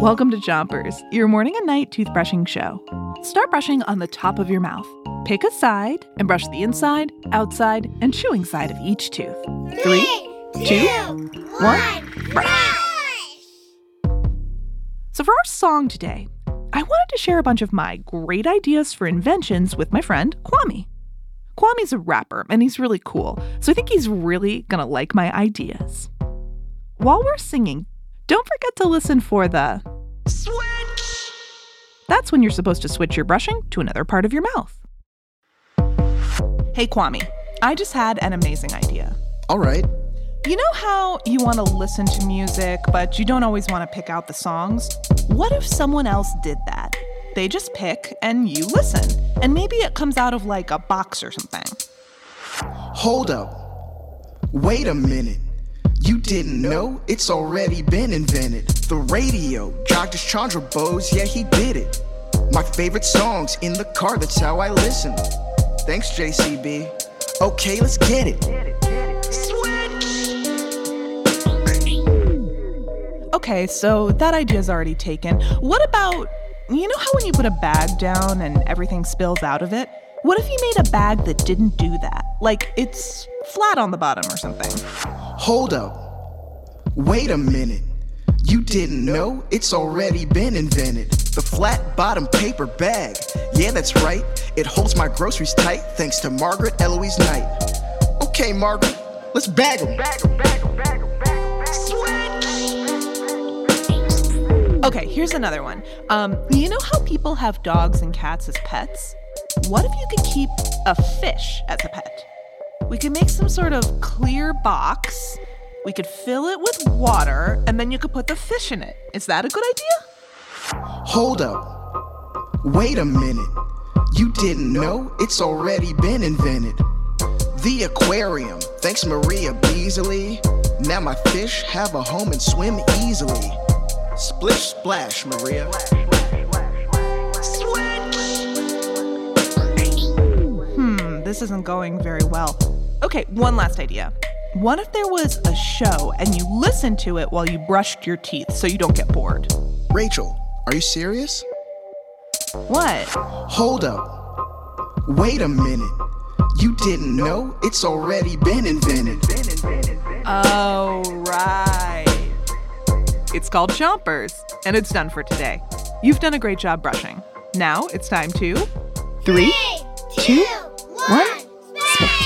Welcome to Chompers, your morning and night toothbrushing show. Start brushing on the top of your mouth. Pick a side and brush the inside, outside, and chewing side of each tooth. Three, two, one, brush. So, for our song today, I wanted to share a bunch of my great ideas for inventions with my friend Kwame. Kwame's a rapper and he's really cool, so I think he's really gonna like my ideas. While we're singing, don't forget to listen for the switch. That's when you're supposed to switch your brushing to another part of your mouth. Hey, Kwame, I just had an amazing idea. All right. You know how you want to listen to music, but you don't always want to pick out the songs? What if someone else did that? They just pick and you listen, and maybe it comes out of like a box or something. Hold up. Wait a minute. You didn't know it's already been invented. The radio, Dr. Chandra Bose, yeah, he did it. My favorite songs in the car, that's how I listen. Thanks, JCB. Okay, let's get it. Switch! Okay, so that idea's already taken. What about, you know how when you put a bag down and everything spills out of it? What if you made a bag that didn't do that? Like it's flat on the bottom or something. Hold up. Wait a minute. You didn't know it's already been invented. The flat bottom paper bag. Yeah, that's right. It holds my groceries tight thanks to Margaret Eloise Knight. Okay, Margaret, let's bag them. Okay, here's another one. Um, you know how people have dogs and cats as pets? What if you could keep a fish as a pet? We could make some sort of clear box. We could fill it with water, and then you could put the fish in it. Is that a good idea? Hold up. Wait a minute. You didn't know it's already been invented. The aquarium. Thanks, Maria Beasley. Now my fish have a home and swim easily. Splish splash, Maria. Hmm, this isn't going very well. Okay, one last idea. What if there was a show and you listened to it while you brushed your teeth so you don't get bored? Rachel, are you serious? What? Hold up. Wait a minute. You didn't know it's already been invented. Oh, right. It's called Chompers, and it's done for today. You've done a great job brushing. Now it's time to three, two, one.